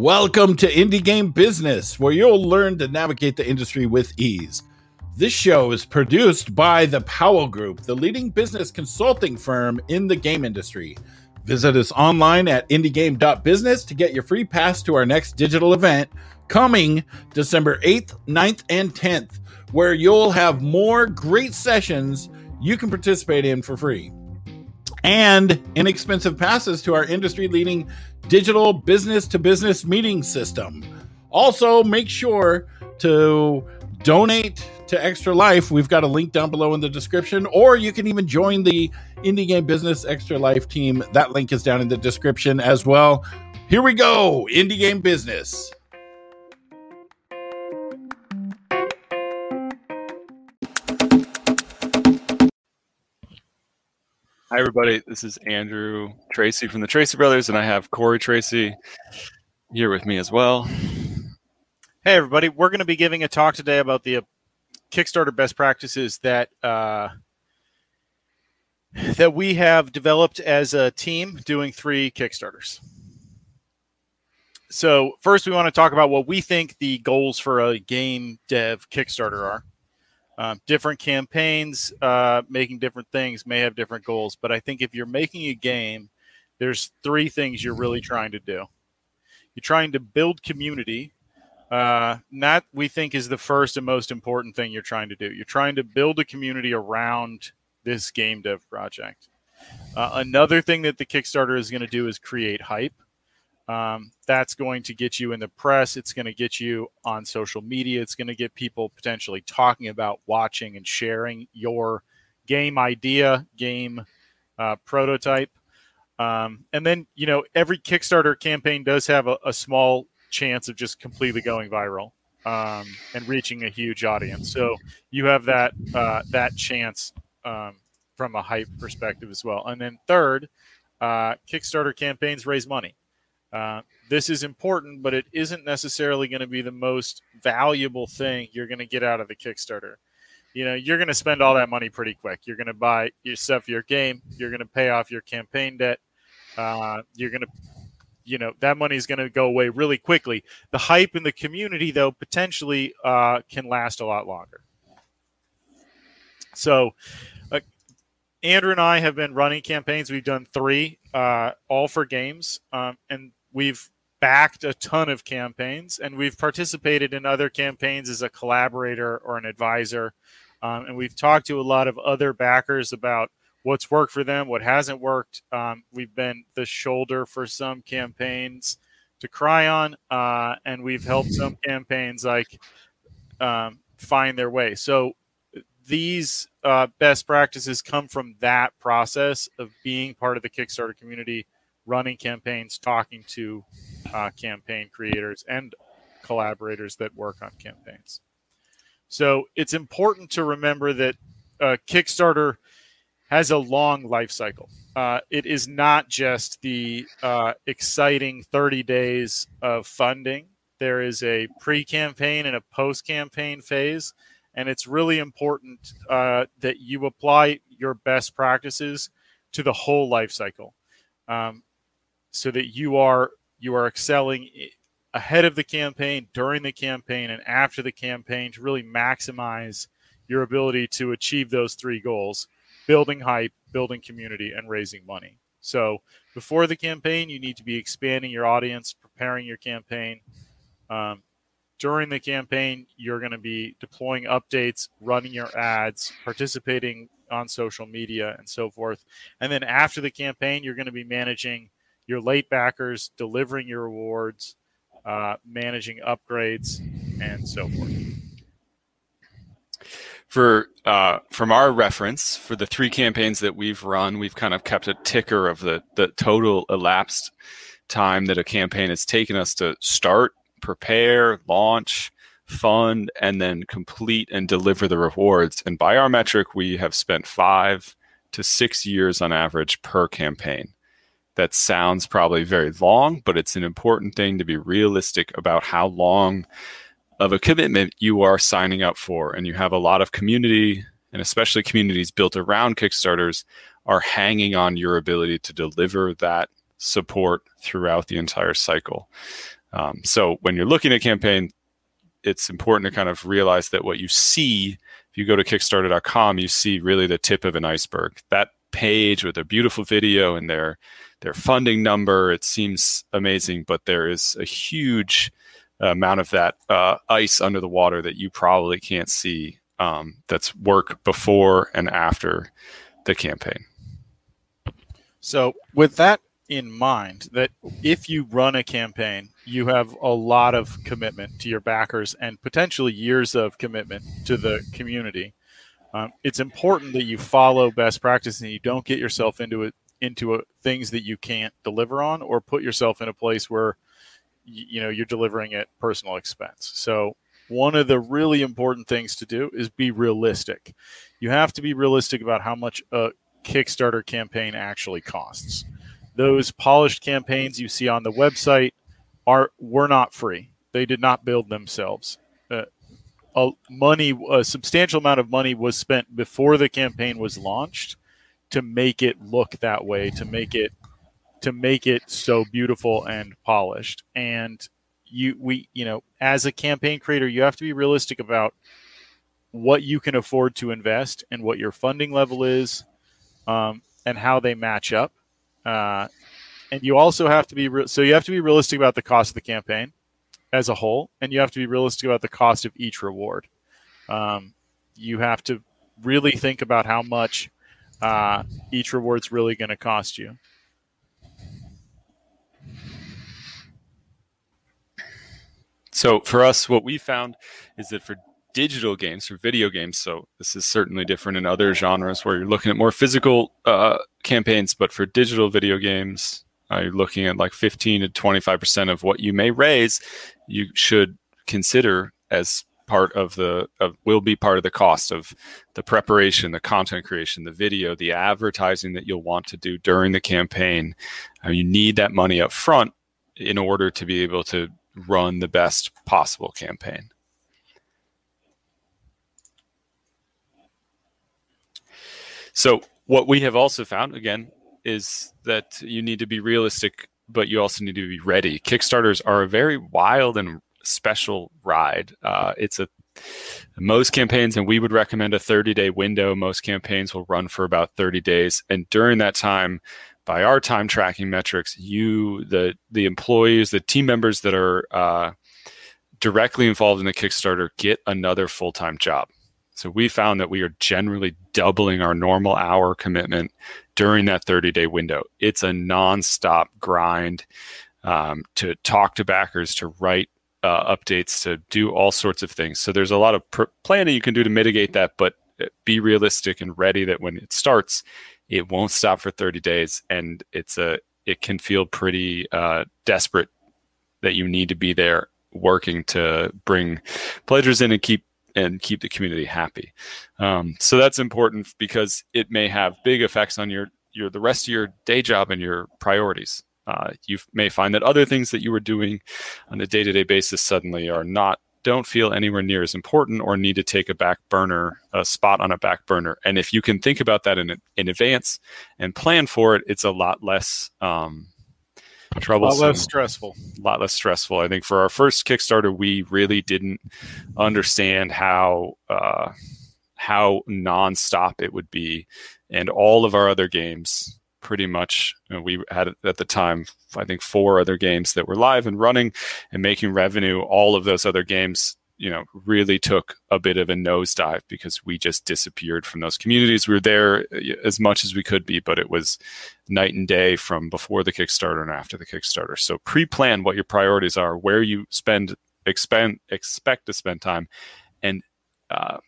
Welcome to Indie Game Business, where you'll learn to navigate the industry with ease. This show is produced by the Powell Group, the leading business consulting firm in the game industry. Visit us online at indiegame.business to get your free pass to our next digital event coming December 8th, 9th, and 10th, where you'll have more great sessions you can participate in for free and inexpensive passes to our industry leading digital business to business meeting system. Also, make sure to donate to Extra Life. We've got a link down below in the description, or you can even join the Indie Game Business Extra Life team. That link is down in the description as well. Here we go Indie Game Business. Hi, everybody. This is Andrew Trese from the Trese Brothers, and I have Cory Trese here with me as well. Hey, everybody. We're going to be giving a talk today about the uh, Kickstarter best practices that uh, that we have developed as a team doing three Kickstarters. So, first, we want to talk about what we think the goals for a game dev Kickstarter are. Um, different campaigns uh, making different things may have different goals, but I think if you're making a game, there's three things you're really trying to do. You're trying to build community. Uh, that we think is the first and most important thing you're trying to do. You're trying to build a community around this game dev project. Uh, another thing that the Kickstarter is going to do is create hype. Um, that's going to get you in the press. It's going to get you on social media. It's going to get people potentially talking about watching and sharing your game idea, game uh, prototype. Um, and then, you know, every Kickstarter campaign does have a, a small chance of just completely going viral um, and reaching a huge audience. So you have that uh, that chance um, from a hype perspective as well. And then third, uh, Kickstarter campaigns raise money. Uh, this is important, but it isn't necessarily going to be the most valuable thing you're going to get out of the Kickstarter. You know, you're going to spend all that money pretty quick. You're going to buy yourself your game. You're going to pay off your campaign debt. Uh, you're going to, you know, that money is going to go away really quickly. The hype in the community, though, potentially uh, can last a lot longer. So, uh, Andrew and I have been running campaigns. We've done three, uh, all for games, um, and we've backed a ton of campaigns and we've participated in other campaigns as a collaborator or an advisor. Um, and we've talked to a lot of other backers about what's worked for them, what hasn't worked. Um, we've been the shoulder for some campaigns to cry on, uh, and we've helped some campaigns like um, find their way. So these uh, best practices come from that process of being part of the Kickstarter community running campaigns, talking to uh, campaign creators and collaborators that work on campaigns. So it's important to remember that uh, Kickstarter has a long life cycle. Uh, it is not just the uh, exciting 30 days of funding. There is a pre-campaign and a post-campaign phase, and it's really important uh, that you apply your best practices to the whole life cycle. Um, so that you are you are excelling ahead of the campaign, during the campaign, and after the campaign to really maximize your ability to achieve those three goals building hype, building community, and raising money. So, before the campaign, you need to be expanding your audience, preparing your campaign. Um, during the campaign, you're going to be deploying updates, running your ads, participating on social media, and so forth. And then after the campaign, you're going to be managing your late backers, delivering your rewards, uh, managing upgrades, and so forth. For uh, from our reference, for the three campaigns that we've run, we've kind of kept a ticker of the the total elapsed time that a campaign has taken us to start, prepare, launch, fund, and then complete and deliver the rewards. And by our metric, we have spent five to six years on average per campaign that sounds probably very long, but it's an important thing to be realistic about how long of a commitment you are signing up for. And you have a lot of community, and especially communities built around Kickstarters, are hanging on your ability to deliver that support throughout the entire cycle. Um, so when you're looking at campaign, it's important to kind of realize that what you see, if you go to Kickstarter.com, you see really the tip of an iceberg. That page with a beautiful video and their their funding number, it seems amazing, but there is a huge amount of that uh, ice under the water that you probably can't see. Um, that's work before and after the campaign. So, with that in mind, that if you run a campaign, you have a lot of commitment to your backers and potentially years of commitment to the community. Um, it's important that you follow best practice and you don't get yourself into it into a, things that you can't deliver on or put yourself in a place where you know you're delivering at personal expense. So one of the really important things to do is be realistic. You have to be realistic about how much a Kickstarter campaign actually costs. Those polished campaigns you see on the website are were not free. They did not build themselves. Uh, a money, a substantial amount of money was spent before the campaign was launched to make it look that way, to make it to make it so beautiful and polished. And you we you know as a campaign creator you have to be realistic about what you can afford to invest and what your funding level is um, and how they match up uh, and you also have to be re- so you have to be realistic about the cost of the campaign as a whole and you have to be realistic about the cost of each reward um, you have to really think about how much uh, each reward's really going to cost you. So for us, what we found is that for digital games, for video games, so this is certainly different in other genres where you're looking at more physical uh, campaigns, but for digital video games, uh, you're looking at like 15 to 25% of what you may raise, you should consider as part of the of, will be part of the cost of the preparation the content creation the video the advertising that you'll want to do during the campaign uh, you need that money up front in order to be able to run the best possible campaign. So, what we have also found, again, is that you need to be realistic, but you also need to be ready. Kickstarters are a very wild and special ride. Uh, it's a most campaigns, and we would recommend a 30 day window. Most campaigns will run for about 30 days. And during that time, by our time tracking metrics, you the the employees, the team members that are uh, directly involved in the Kickstarter get another full time job. So we found that we are generally doubling our normal hour commitment during that 30 day window. It's a nonstop grind um, to talk to backers, to write uh, updates, to do all sorts of things. So there's a lot of pr- planning you can do to mitigate that, but uh, be realistic and ready that when it starts, it won't stop for 30 days and it's a it can feel pretty uh, desperate that you need to be there working to bring pledgers in and keep and keep the community happy um, so that's important because it may have big effects on your your the rest of your day job and your priorities uh, you may find that other things that you were doing on a day-to-day basis suddenly are not don't feel anywhere near as important or need to take a back burner, a spot on a back burner. And if you can think about that in in advance and plan for it, it's a lot less um, troublesome, a lot less stressful. A lot less stressful. I think for our first Kickstarter, we really didn't understand how uh, how nonstop it would be, and all of our other games pretty much you know, we had at the time i think four other games that were live and running and making revenue. All of those other games you know really took a bit of a nosedive because we just disappeared from those communities. We were there uh, as much as we could be but it was night and day from before the kickstarter and after the kickstarter. So pre-plan what your priorities are where you spend expend expect to spend time and uh,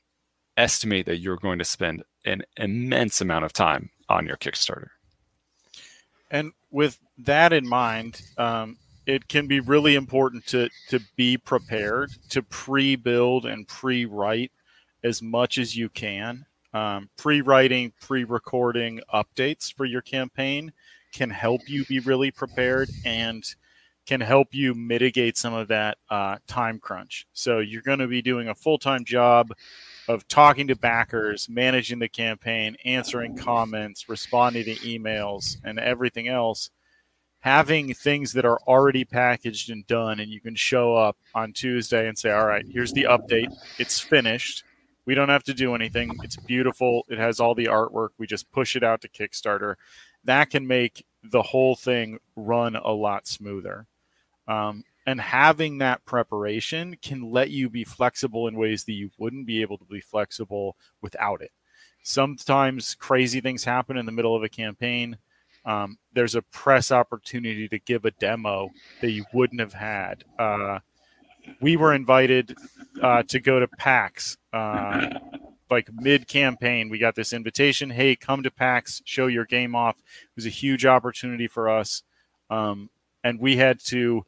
estimate that you're going to spend an immense amount of time on your kickstarter and with that in mind, um, it can be really important to to be prepared to pre-build and pre-write as much as you can. Um, pre-writing, pre-recording updates for your campaign can help you be really prepared and can help you mitigate some of that uh, time crunch. So you're going to be doing a full-time job of talking to backers, managing the campaign, answering comments, responding to emails, and everything else. having things that are already packaged and done, and you can show up on Tuesday and say, "All right, here's the update. It's finished. We don't have to do anything. It's beautiful. It has all the artwork. We just push it out to Kickstarter." That can make the whole thing run a lot smoother. Um, and having that preparation can let you be flexible in ways that you wouldn't be able to be flexible without it. Sometimes crazy things happen in the middle of a campaign um, there's a press opportunity to give a demo that you wouldn't have had. Uh, we were invited uh, to go to PAX, uh, like mid campaign. We got this invitation. Hey, come to PAX, show your game off. It was a huge opportunity for us, um, and we had to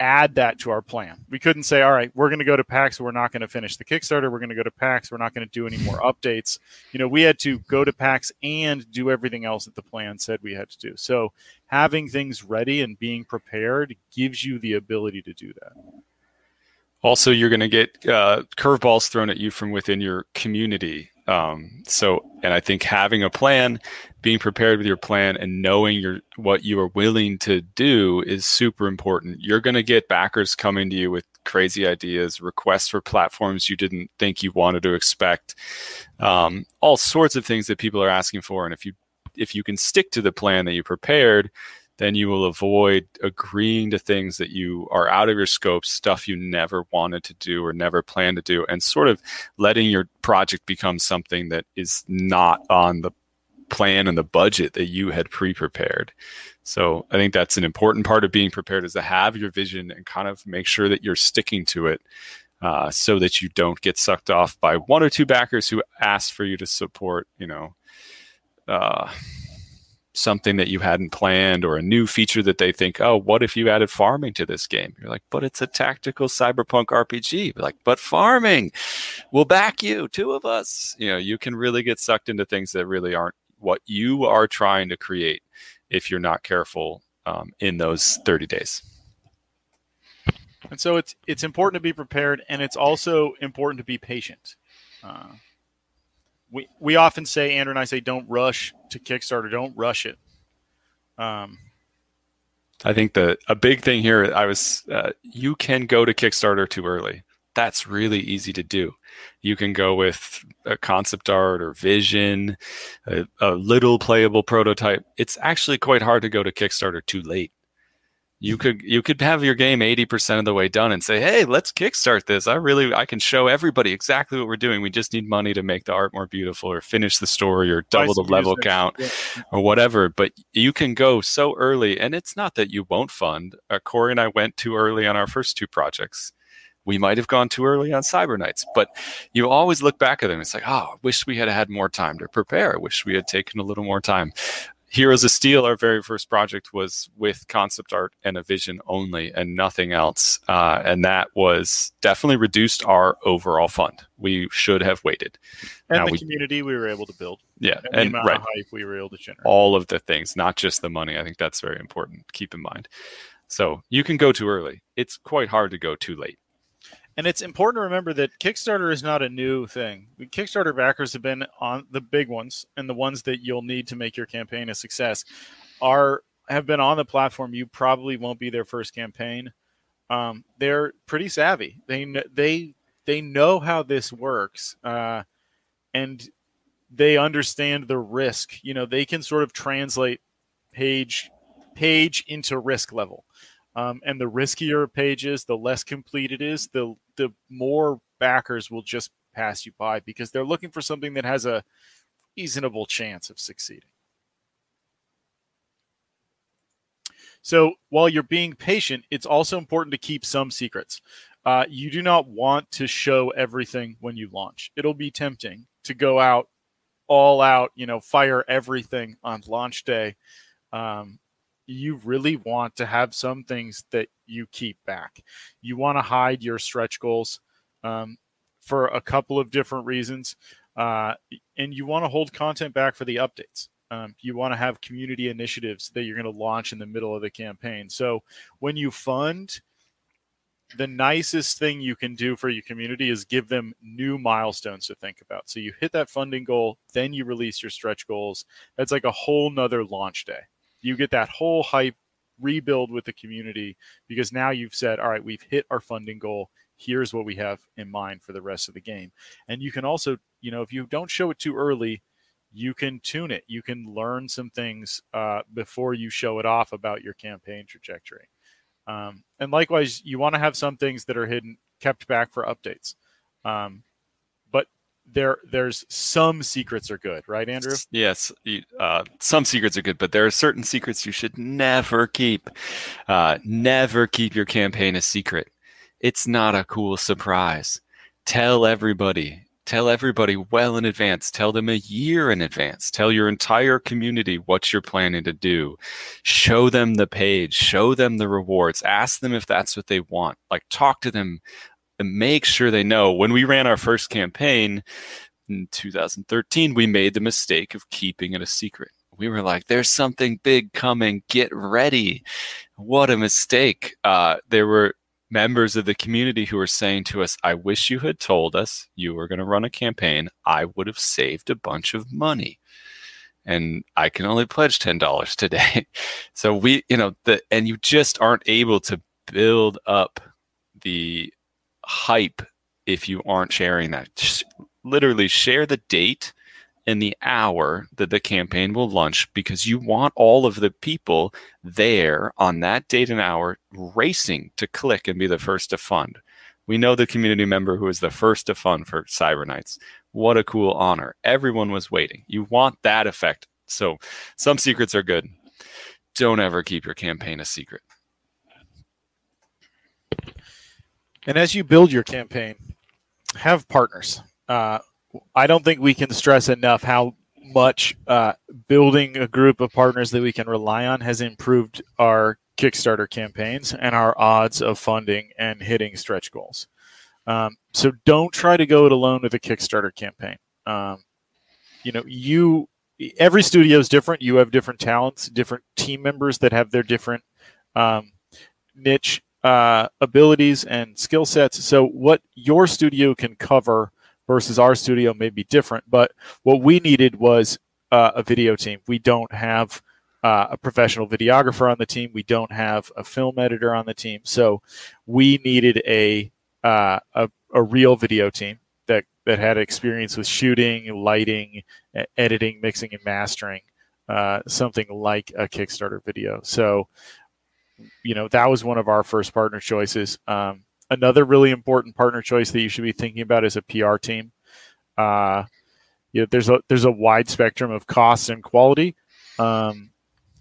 add that to our plan. We couldn't say, all right, we're going to go to PAX. We're not going to finish the Kickstarter. We're going to go to PAX. We're not going to do any more updates. You know, we had to go to PAX and do everything else that the plan said we had to do. So having things ready and being prepared gives you the ability to do that. Also, you're going to get uh, curveballs thrown at you from within your community. Um, so, and I think having a plan being prepared with your plan and knowing your what you are willing to do is super important. You're going to get backers coming to you with crazy ideas, requests for platforms you didn't think you wanted to expect, um, all sorts of things that people are asking for. And if you if you can stick to the plan that you prepared, then you will avoid agreeing to things that you are out of your scope, stuff you never wanted to do or never planned to do, and sort of letting your project become something that is not on the plan and the budget that you had pre-prepared. So I think that's an important part of being prepared is to have your vision and kind of make sure that you're sticking to it uh, so that you don't get sucked off by one or two backers who ask for you to support, you know, uh, something that you hadn't planned or a new feature that they think, oh, what if you added farming to this game? You're like, but it's a tactical cyberpunk RPG. You're like, but farming, we'll back you, two of us. You know, you can really get sucked into things that really aren't what you are trying to create if you're not careful um, in those 30 days. And so it's it's important to be prepared, and it's also important to be patient. Uh, we we often say, Andrew and I say, don't rush to Kickstarter, don't rush it. Um, I think the a big thing here, I was uh, you can go to Kickstarter too early that's really easy to do. You can go with a concept art or vision, a, a, little playable prototype. It's actually quite hard to go to Kickstarter too late. You could you could have your game 80% of the way done and say, "Hey, let's kickstart this. I really I can show everybody exactly what we're doing. We just need money to make the art more beautiful or finish the story or double the level count or whatever." But you can go so early and it's not that you won't fund. Uh, Cory and I went too early on our first two projects we might have gone too early on Cyber Knights, but you always look back at them. It's like, oh, I wish we had had more time to prepare. I wish we had taken a little more time. Heroes of Steel, our very first project, was with concept art and a vision only and nothing else. Uh, and that was definitely reduced our overall fund. We should have waited. And now the we, community we were able to build. Yeah. And, and right. hype we were able to generate. All of the things, not just the money. I think that's very important. Keep in mind. So you can go too early. It's quite hard to go too late. And it's important to remember that Kickstarter is not a new thing. Kickstarter backers have been on the big ones and the ones that you'll need to make your campaign a success are have been on the platform. You probably won't be their first campaign. Um, they're pretty savvy. They they they know how this works, uh, and they understand the risk. You know, they can sort of translate page page into risk level. Um, and the riskier pages, the less complete it is, the the more backers will just pass you by because they're looking for something that has a reasonable chance of succeeding. So while you're being patient, it's also important to keep some secrets. Uh, you do not want to show everything when you launch. It'll be tempting to go out all out, you know, fire everything on launch day. Um, you really want to have some things that you keep back. You want to hide your stretch goals um, for a couple of different reasons. Uh, and you want to hold content back for the updates. Um, you want to have community initiatives that you're going to launch in the middle of the campaign. So when you fund, the nicest thing you can do for your community is give them new milestones to think about. So you hit that funding goal, then you release your stretch goals. That's like a whole nother launch day. You get that whole hype rebuild with the community because now you've said, all right, we've hit our funding goal. Here's what we have in mind for the rest of the game. And you can also, you know, if you don't show it too early, you can tune it. You can learn some things uh, before you show it off about your campaign trajectory. Um, and likewise, you want to have some things that are hidden, kept back for updates. Um, there, there's some secrets are good, right, Andrew? Yes, uh, some secrets are good, but there are certain secrets you should never keep. Uh, never keep your campaign a secret. It's not a cool surprise. Tell everybody Tell everybody well in advance. Tell them a year in advance. Tell your entire community what you're planning to do. Show them the page. Show them the rewards. Ask them if that's what they want. Like talk to them and make sure they know. When we ran our first campaign in 2013, we made the mistake of keeping it a secret. We were like, there's something big coming. Get ready. What a mistake. Uh, there were members of the community who were saying to us, I wish you had told us you were going to run a campaign. I would have saved a bunch of money. And I can only pledge $10 today. so we, you know, the, and you just aren't able to build up the hype if you aren't sharing that. Just literally share the date and the hour that the campaign will launch because you want all of the people there on that date and hour racing to click and be the first to fund. We know the community member who was the first to fund for Cyber Knights. What a cool honor. Everyone was waiting. You want that effect. So some secrets are good. Don't ever keep your campaign a secret. And as you build your campaign, have partners. Uh, I don't think we can stress enough how much uh, building a group of partners that we can rely on has improved our Kickstarter campaigns and our odds of funding and hitting stretch goals. Um, so don't try to go it alone with a Kickstarter campaign. Um, you know, you every studio is different. You have different talents, different team members that have their different um, niche uh, abilities and skill sets. So what your studio can cover versus our studio may be different. But what we needed was uh, a video team. We don't have uh, a professional videographer on the team. We don't have a film editor on the team. So we needed a uh, a, a, real video team that that had experience with shooting, lighting, editing, mixing, and mastering. Uh, something like a Kickstarter video. So, you know, that was one of our first partner choices. Um, another really important partner choice that you should be thinking about is a PR team. Uh, you know, there's a there's a wide spectrum of costs and quality. Um,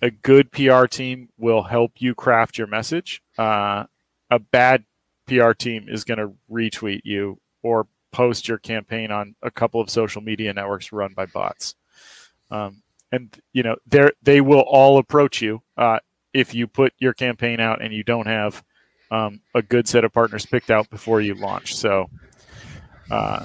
a good PR team will help you craft your message. Uh, a bad PR team is going to retweet you or post your campaign on a couple of social media networks run by bots. Um, and you know, they they will all approach you uh, if you put your campaign out and you don't have um, a good set of partners picked out before you launch. So, uh,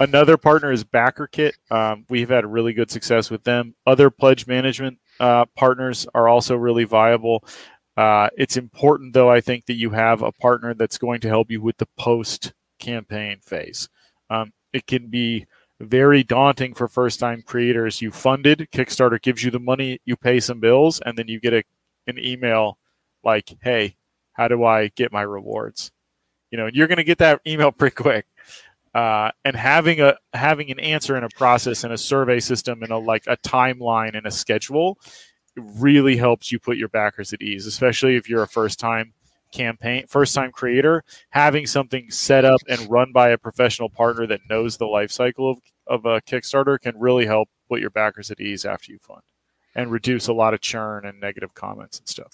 another partner is BackerKit. Um, we've had a really good success with them. Other pledge management uh, partners are also really viable. Uh, it's important, though, I think that you have a partner that's going to help you with the post campaign phase. Um, it can be very daunting for first time creators. You funded, Kickstarter gives you the money, you pay some bills, and then you get a, an email like, hey, how do I get my rewards? You know, you're going to get that email pretty quick. Uh, and having a having an answer and a process and a survey system and a like a timeline and a schedule really helps you put your backers at ease, especially if you're a first time campaign first time creator having something set up and run by a professional partner that knows the life cycle of, of a kickstarter can really help put your backers at ease after you fund and reduce a lot of churn and negative comments and stuff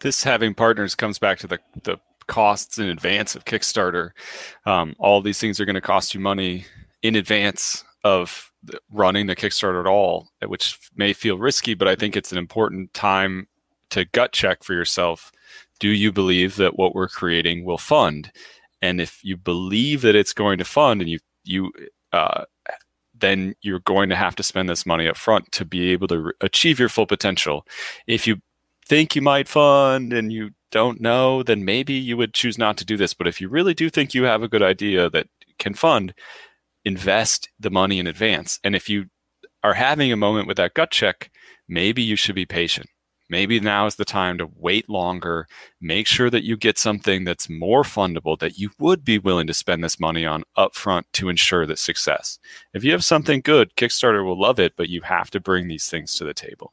this having partners comes back to the the costs in advance of Kickstarter. Um, all these things are going to cost you money in advance of running the Kickstarter at all, which may feel risky, but I think it's an important time to gut check for yourself. Do you believe that what we're creating will fund? And if you believe that it's going to fund, and you you uh, then you're going to have to spend this money up front to be able to re- achieve your full potential. If you think you might fund and you don't know, then maybe you would choose not to do this. But if you really do think you have a good idea that can fund, invest the money in advance. And if you are having a moment with that gut check, maybe you should be patient. Maybe now is the time to wait longer. Make sure that you get something that's more fundable that you would be willing to spend this money on upfront to ensure that success. If you have something good, Kickstarter will love it, but you have to bring these things to the table.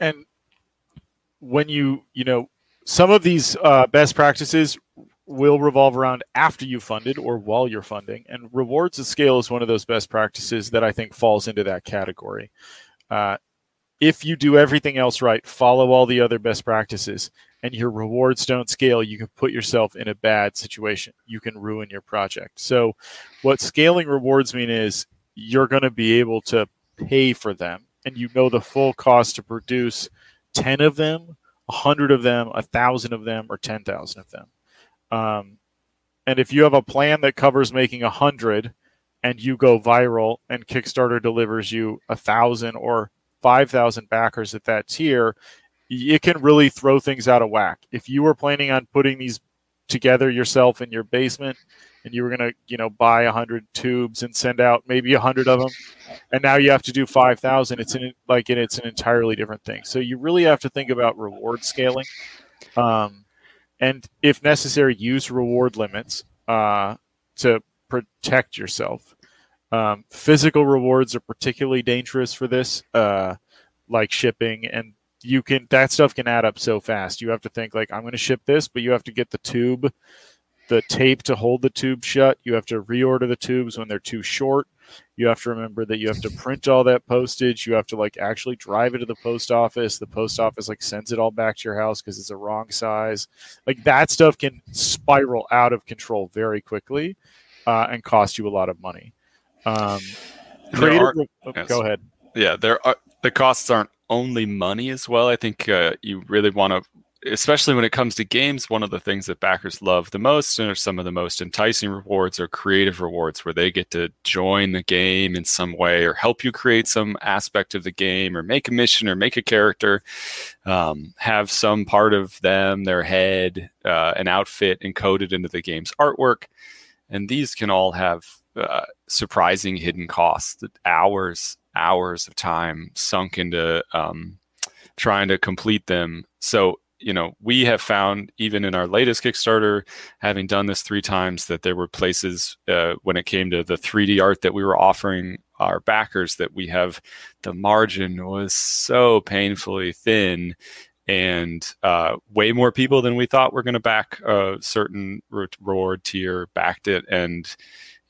And when you, you know, some of these uh, best practices will revolve around after you funded or while you're funding. And rewards at scale is one of those best practices that I think falls into that category. Uh, if you do everything else right, follow all the other best practices, and your rewards don't scale, you can put yourself in a bad situation. You can ruin your project. So, what scaling rewards mean is you're going to be able to pay for them, and you know the full cost to produce 10 of them, 100 of them, 1,000 of them, or 10,000 of them. Um, and if you have a plan that covers making 100 and you go viral and Kickstarter delivers you a thousand or 5,000 backers at that tier, it can really throw things out of whack. If you were planning on putting these together yourself in your basement and you were going to, you know, buy 100 tubes and send out maybe 100 of them and now you have to do 5,000, it's like it's an entirely different thing. So you really have to think about reward scaling. Um, and if necessary, use reward limits uh, to protect yourself. Um, physical rewards are particularly dangerous for this, uh, like shipping, and you can that stuff can add up so fast. You have to think like I'm going to ship this, but you have to get the tube, the tape to hold the tube shut. You have to reorder the tubes when they're too short. You have to remember that you have to print all that postage. You have to like actually drive it to the post office. The post office like sends it all back to your house because it's a wrong size. Like that stuff can spiral out of control very quickly uh, and cost you a lot of money. Um, creative, are, oh, yes. Go ahead. Yeah, there are the costs aren't only money as well. I think uh, you really want to, especially when it comes to games. One of the things that backers love the most, and are some of the most enticing rewards, are creative rewards, where they get to join the game in some way, or help you create some aspect of the game, or make a mission, or make a character, um, have some part of them, their head, uh, an outfit encoded into the game's artwork, and these can all have uh, surprising hidden costs, hours, hours of time sunk into um, trying to complete them. So, you know, we have found even in our latest Kickstarter, having done this three times, that there were places uh, when it came to the 3D art that we were offering our backers that we have the margin was so painfully thin and uh, way more people than we thought were going to back a certain reward tier backed it and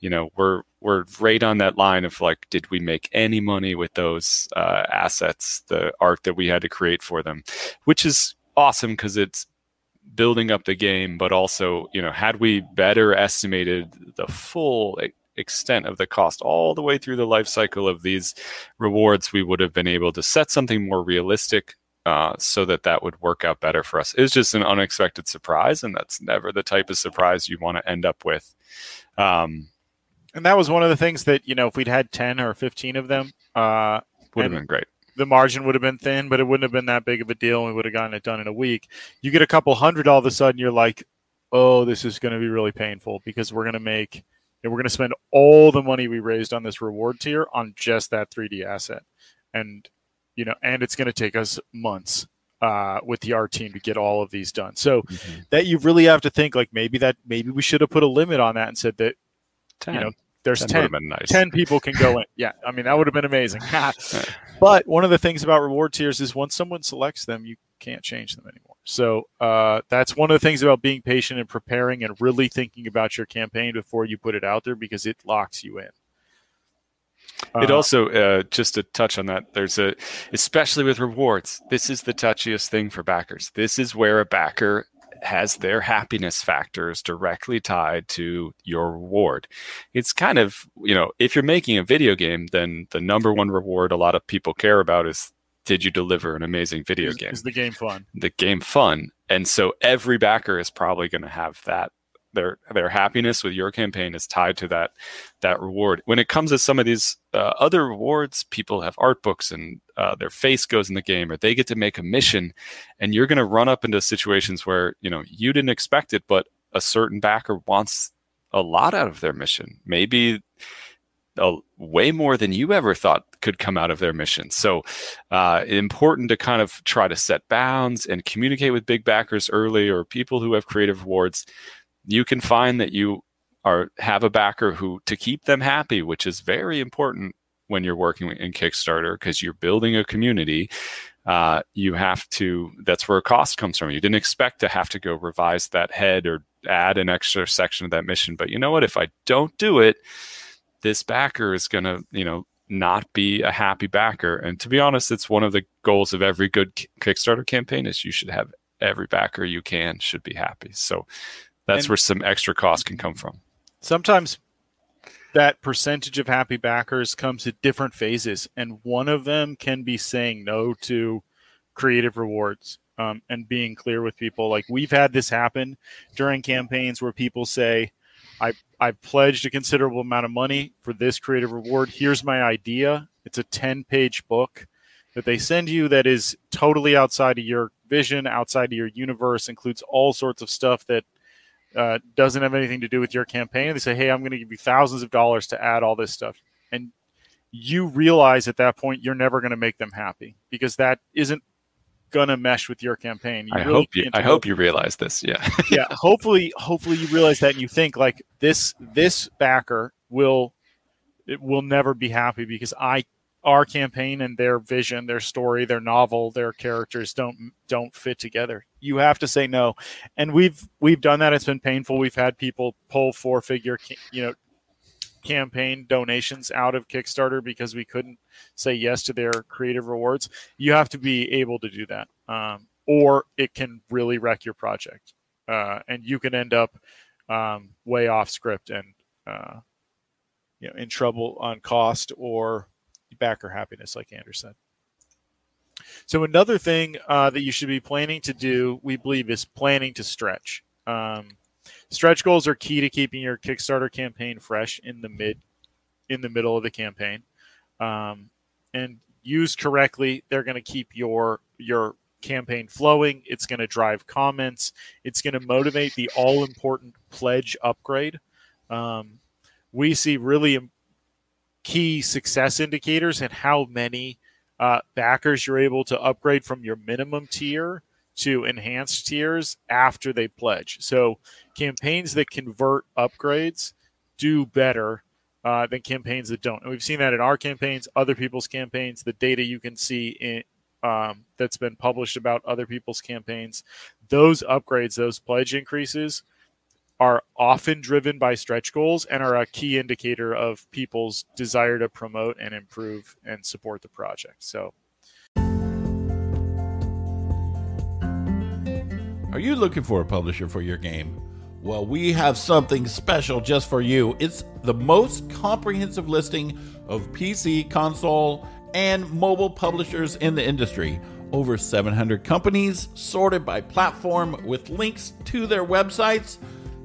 you know we're we're right on that line of like did we make any money with those uh, assets the art that we had to create for them which is awesome because it's building up the game but also you know had we better estimated the full extent of the cost all the way through the life cycle of these rewards we would have been able to set something more realistic uh, so that that would work out better for us. It was just an unexpected surprise, and that's never the type of surprise you want to end up with. Um, and that was one of the things that you know, if we'd had ten or fifteen of them, uh, would have been great. The margin would have been thin, but it wouldn't have been that big of a deal, and we would have gotten it done in a week. You get a couple hundred, all of a sudden, you're like, "Oh, this is going to be really painful because we're going to make, and we're going to spend all the money we raised on this reward tier on just that 3D asset." And you know, and it's going to take us months uh, with the art team to get all of these done. So mm-hmm. that you really have to think like maybe that maybe we should have put a limit on that and said that 10. you know there's 10, 10, nice. 10 people can go in. Yeah, I mean that would have been amazing. but one of the things about reward tiers is once someone selects them, you can't change them anymore. So uh, that's one of the things about being patient and preparing and really thinking about your campaign before you put it out there because it locks you in. It uh, also, uh, just to touch on that, there's a, especially with rewards, this is the touchiest thing for backers. This is where a backer has their happiness factors directly tied to your reward. It's kind of, you know, if you're making a video game, then the number one reward a lot of people care about is did you deliver an amazing video is, game? Is the game fun? The game fun. And so every backer is probably going to have that their their happiness with your campaign is tied to that that reward. When it comes to some of these uh, other rewards, people have art books and uh, their face goes in the game, or they get to make a mission, and you're going to run up into situations where you know you didn't expect it, but a certain backer wants a lot out of their mission. Maybe a, way more than you ever thought could come out of their mission. So, uh, important to kind of try to set bounds and communicate with big backers early or people who have creative rewards. You can find that you are have a backer who to keep them happy, which is very important when you're working in Kickstarter because you're building a community. Uh, you have to. That's where cost comes from. You didn't expect to have to go revise that head or add an extra section of that mission, but you know what? If I don't do it, this backer is going to, you know, not be a happy backer. And to be honest, it's one of the goals of every good Kickstarter campaign is you should have every backer you can should be happy. So that's and where some extra cost can come from. Sometimes that percentage of happy backers comes at different phases, and one of them can be saying no to creative rewards um, and being clear with people. Like we've had this happen during campaigns where people say, I I pledged a considerable amount of money for this creative reward. Here's my idea. It's a 10 page book that they send you that is totally outside of your vision, outside of your universe, includes all sorts of stuff that uh, doesn't have anything to do with your campaign. They say, hey, I'm going to give you thousands of dollars to add all this stuff. And you realize at that point you're never going to make them happy because that isn't gonna mesh with your campaign. You I really hope you. I hope you realize this. Yeah. yeah. Hopefully, hopefully you realize that and you think like this. This backer will it will never be happy because I our campaign and their vision, their story, their novel, their characters don't don't fit together. You have to say no, and we've we've done that. It's been painful. We've had people pull four figure, you know, campaign donations out of Kickstarter because we couldn't say yes to their creative rewards. You have to be able to do that, um, or it can really wreck your project, uh, and you can end up um, way off script and uh, you know in trouble on cost or backer happiness, like Andrew said. So another thing uh, that you should be planning to do, we believe, is planning to stretch. Um, Stretch goals are key to keeping your Kickstarter campaign fresh in the mid, in the middle of the campaign, um, and used correctly, they're going to keep your your campaign flowing. It's going to drive comments. It's going to motivate the all important pledge upgrade. Um, we see really key success indicators and how many uh, backers you're able to upgrade from your minimum tier to enhanced tiers after they pledge. So campaigns that convert upgrades do better uh, than campaigns that don't. And we've seen that in our campaigns, other people's campaigns, the data you can see in um, that's been published about other people's campaigns. Those upgrades, those pledge increases, are often driven by stretch goals and are a key indicator of people's desire to promote and improve and support the project. So Are you looking for a publisher for your game? Well, we have something special just for you. It's the most comprehensive listing of PC, console, and mobile publishers in the industry. Over 700 companies sorted by platform with links to their websites.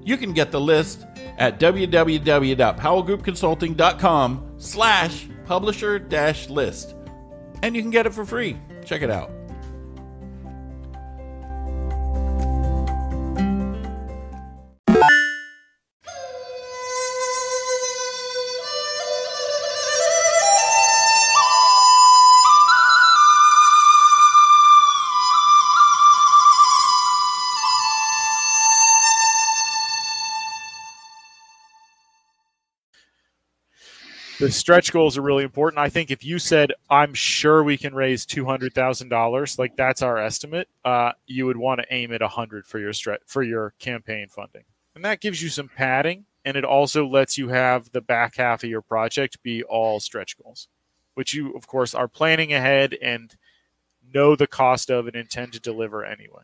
You can get the list at www.powellgroupconsulting.com slash publisher dash list. And you can get it for free. Check it out. The stretch goals are really important. I think if you said, "I'm sure we can raise two hundred thousand dollars," like that's our estimate, uh, you would want to aim at a hundred for your stretch for your campaign funding, and that gives you some padding, and it also lets you have the back half of your project be all stretch goals, which you, of course, are planning ahead and know the cost of and intend to deliver anyway.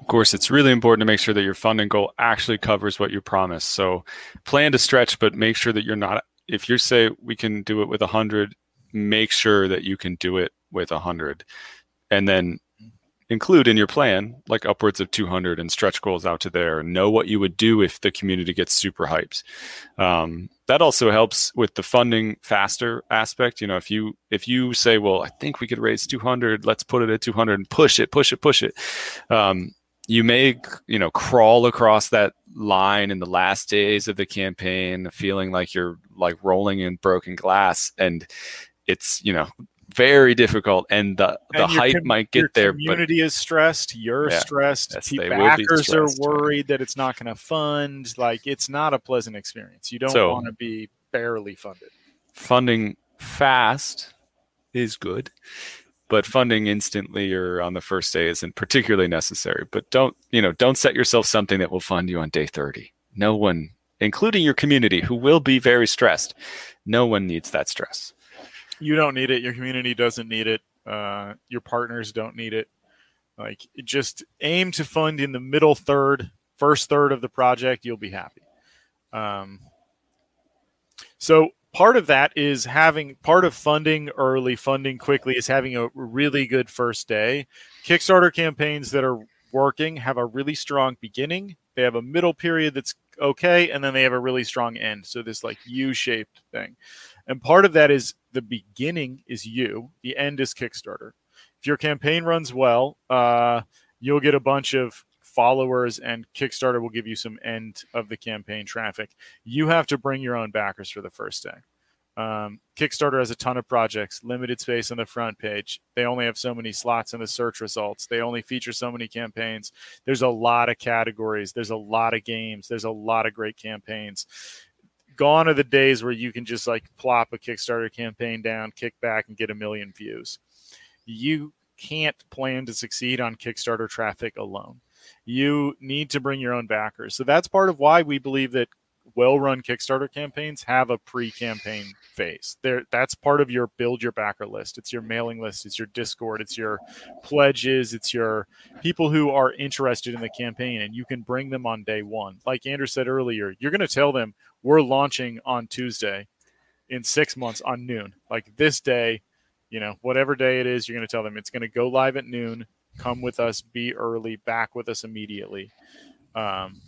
Of course, it's really important to make sure that your funding goal actually covers what you promise. So, plan to stretch, but make sure that you're not if you say we can do it with 100 make sure that you can do it with 100 and then include in your plan like upwards of 200 and stretch goals out to there. Know what you would do if the community gets super hyped. Um, that also helps with the funding faster aspect. You know if you if you say well i think we could raise 200 let's put it at 200 and push it push it push it um, you may you know crawl across that line in the last days of the campaign feeling like you're like rolling in broken glass and it's you know very difficult and the the And your hype com- might get there but community is stressed. You're Yeah. stressed. Yes, Pe- they will be backers are stressed, yeah. worried that it's not going to fund. Like it's not a pleasant experience. You don't So- want to be barely funded. funding fast is good but funding instantly or on the first day isn't particularly necessary but don't you know don't set yourself something that will fund you on day 30 no one including your community who will be very stressed no one needs that stress You don't need it. Your community doesn't need it. Uh, your partners don't need it. Like just aim to fund in the middle third, first third of the project. You'll be happy. Um, so part of that is having part of funding early, funding quickly is having a really good first day. Kickstarter campaigns that are working have a really strong beginning. They have a middle period that's okay, and then they have a really strong end. So this like U-shaped thing. And part of that is the beginning is you, the end is Kickstarter. If your campaign runs well, uh, you'll get a bunch of followers, and Kickstarter will give you some end of the campaign traffic. You have to bring your own backers for the first day. Um, Kickstarter has a ton of projects, limited space on the front page. They only have so many slots in the search results. They only feature so many campaigns. There's a lot of categories. There's a lot of games. There's a lot of great campaigns gone are the days where you can just like plop a Kickstarter campaign down, kick back, and get a million views. You can't plan to succeed on Kickstarter traffic alone. You need to bring your own backers. So that's part of why we believe that well-run Kickstarter campaigns have a pre-campaign phase. There, that's part of your build your backer list. It's your mailing list. It's your Discord. It's your pledges. It's your people who are interested in the campaign, and you can bring them on day one. Like Andrew said earlier, you're going to tell them we're launching on Tuesday in six months on noon. Like this day, you know, whatever day it is, you're going to tell them it's going to go live at noon. Come with us, be early, back with us immediately. Um,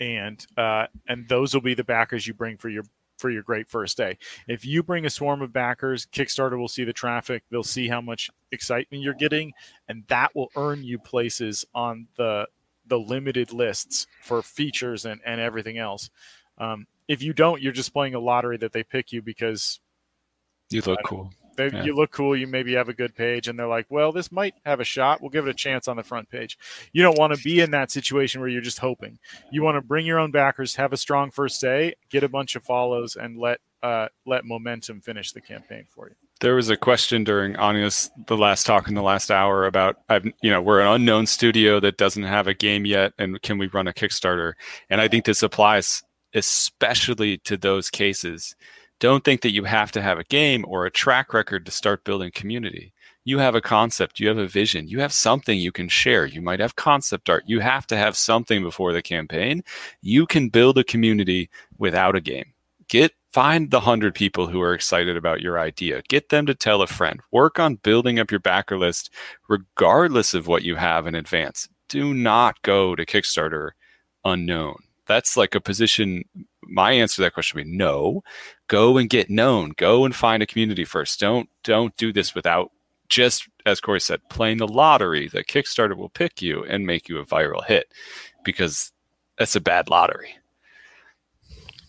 and uh, and those will be the backers you bring for your for your great first day. If you bring a swarm of backers, Kickstarter will see the traffic, they'll see how much excitement you're getting, and that will earn you places on the the limited lists for features and, and everything else. Um, if you don't, you're just playing a lottery that they pick you because you look cool they, Yeah. you look cool. You maybe have a good page, and they're like, "Well, this might have a shot. We'll give it a chance on the front page." You don't want to be in that situation where you're just hoping. You want to bring your own backers, have a strong first day, get a bunch of follows, and let uh, let momentum finish the campaign for you. There was a question during Anya's the last talk in the last hour about I've you know we're an unknown studio that doesn't have a game yet and can we run a Kickstarter? And I think this applies especially to those cases. Don't think that you have to have a game or a track record to start building community. You have a concept, you have a vision, you have something you can share. You might have concept art. You have to have something before the campaign. You can build a community without a game. Get find the 100 people who are excited about your idea. Get them to tell a friend. Work on building up your backer list regardless of what you have in advance. Do not go to Kickstarter unknown. That's like a position my answer to that question would be no. Go and get known. Go and find a community first. Don't don't do this without just as Cory said, playing the lottery the Kickstarter will pick you and make you a viral hit because that's a bad lottery.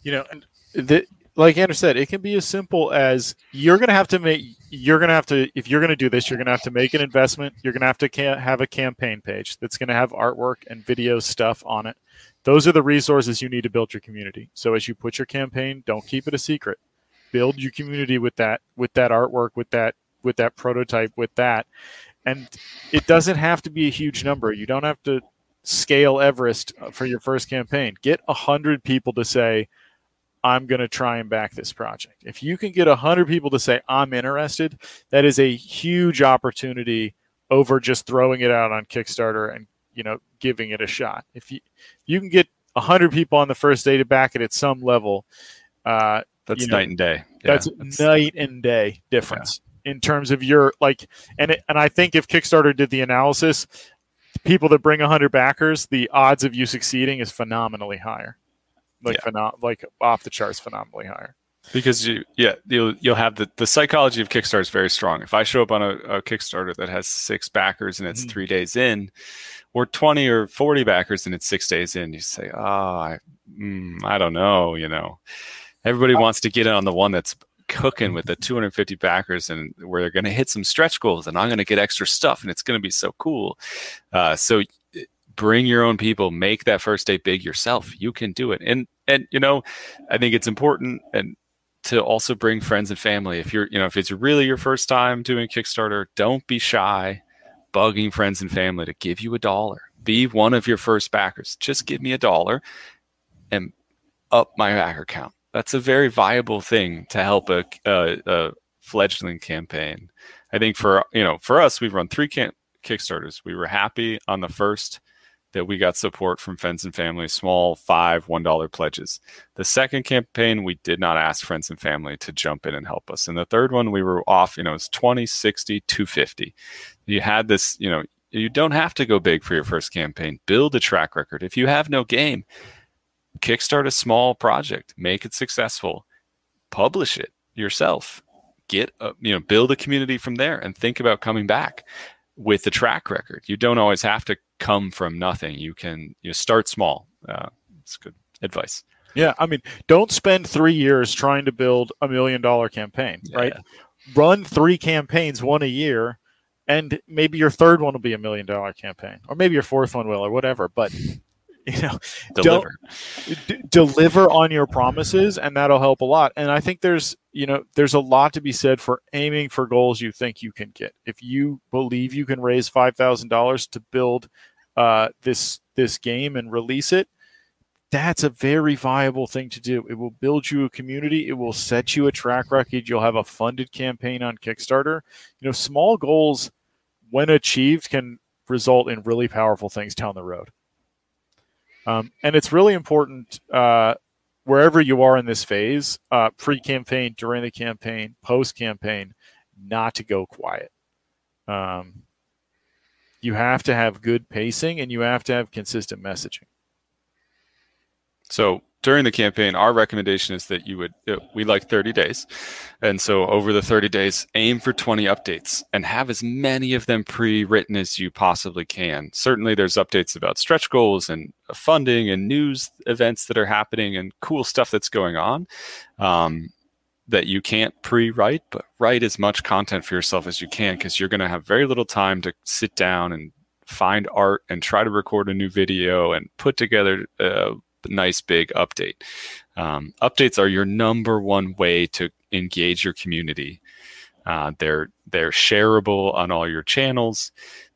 You know, and the, like Andrew said, it can be as simple as you're going to have to make. You're going to have to if you're going to do this, you're going to have to make an investment. You're going to have to ca- have a campaign page that's going to have artwork and video stuff on it. Those are the resources you need to build your community. So as you put your campaign, don't keep it a secret. Build your community with that with that artwork, with that with that prototype, with that. And it doesn't have to be a huge number. You don't have to scale Everest for your first campaign. Get a hundred people to say, I'm going to try and back this project. If you can get a hundred people to say I'm interested, that is a huge opportunity over just throwing it out on Kickstarter and you know giving it a shot. If you you can get a hundred people on the first day to back it at some level, uh, That's You know, night and day. that's Yeah, night and day difference in terms of your like and it, and I think if Kickstarter did the analysis, people that bring 100 backers, the odds of you succeeding is phenomenally higher. Like Yeah. phenom- like off the charts phenomenally higher. Because you yeah you'll you'll have the the psychology of Kickstarter is very strong. If I show up on a, a Kickstarter that has six backers and it's mm-hmm. three days in, or twenty or forty backers and it's six days in, you say, oh, I, mm, I don't know, you know. Everybody wants to get in on the one that's cooking with the 250 backers and where they're going to hit some stretch goals and I'm going to get extra stuff and it's going to be so cool. Uh, so bring your own people, make that first day big yourself. You can do it. And and you know, I think it's important and to also bring friends and family. If you're, you know, if it's really your first time doing Kickstarter, don't be shy bugging friends and family to give you a dollar. Be one of your first backers. Just give me a dollar and up my backer count. That's a very viable thing to help a, a, a fledgling campaign. I think for you know for us, we've run three can- Kickstarters. We were happy on the first that we got support from friends and family, small five, one dollar pledges. The second campaign, we did not ask friends and family to jump in and help us. And the third one, we were off, you know, it's 20, 60, 250. You had this, you know, you don't have to go big for your first campaign. Build a track record. If you have no game, kickstart a small project, make it successful, publish it yourself. Get a, you know, build a community from there and think about coming back with the track record. You don't always have to come from nothing. You can you start small. Uh, it's good advice. Yeah, I mean, don't spend three years trying to build a million dollar campaign, yeah. right? Run three campaigns, one a year, and maybe your third one will be a million dollar campaign, or maybe your fourth one will, or whatever. But you know, deliver, d- deliver on your promises, and that'll help a lot. And I think there's you know there's a lot to be said for aiming for goals you think you can get. If you believe you can raise five thousand dollars to build uh, this this game and release it, that's a very viable thing to do. It will build you a community. It will set you a track record. You'll have a funded campaign on Kickstarter. You know, small goals, when achieved, can result in really powerful things down the road. Um, and it's really important uh, wherever you are in this phase, uh, pre-campaign, during the campaign, post-campaign, not to go quiet. Um, you have to have good pacing and you have to have consistent messaging. So during the campaign, our recommendation is that you would, uh, we like 30 days. And so over the 30 days, aim for 20 updates and have as many of them pre written as you possibly can. Certainly, there's updates about stretch goals and funding and news events that are happening and cool stuff that's going on. Um, that you can't pre-write, but write as much content for yourself as you can because you're going to have very little time to sit down and find art and try to record a new video and put together a nice big update. Um, updates are your number one way to engage your community. Uh, they're they're shareable on all your channels.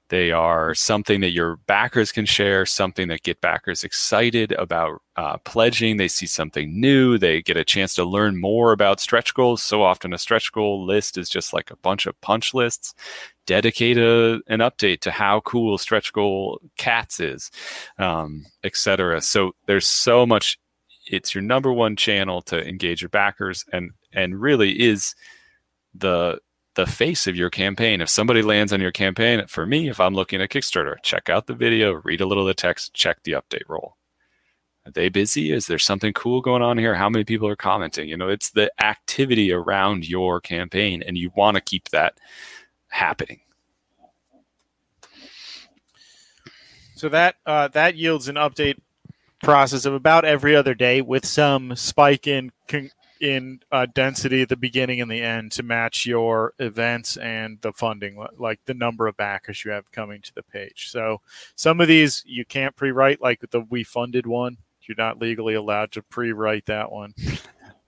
They are something that your backers can share, something that get backers excited about uh, pledging. They see something new. They get a chance to learn more about stretch goals. So often, a stretch goal list is just like a bunch of punch lists. Dedicate a, an update to how cool stretch goal cats is, um, etc. So there's so much. It's your number one channel to engage your backers, and and really is the the face of your campaign. If somebody lands on your campaign, for me, if I'm looking at Kickstarter, check out the video, read a little of the text, check the update roll. Are they busy? Is there something cool going on here? How many people are commenting? You know, it's the activity around your campaign, and you want to keep that happening. So that uh, that yields an update process of about every other day with some spike in in uh, density at the beginning and the end to match your events and the funding, like the number of backers you have coming to the page. So some of these you can't pre-write, like the we funded one. You're not legally allowed to pre-write that one.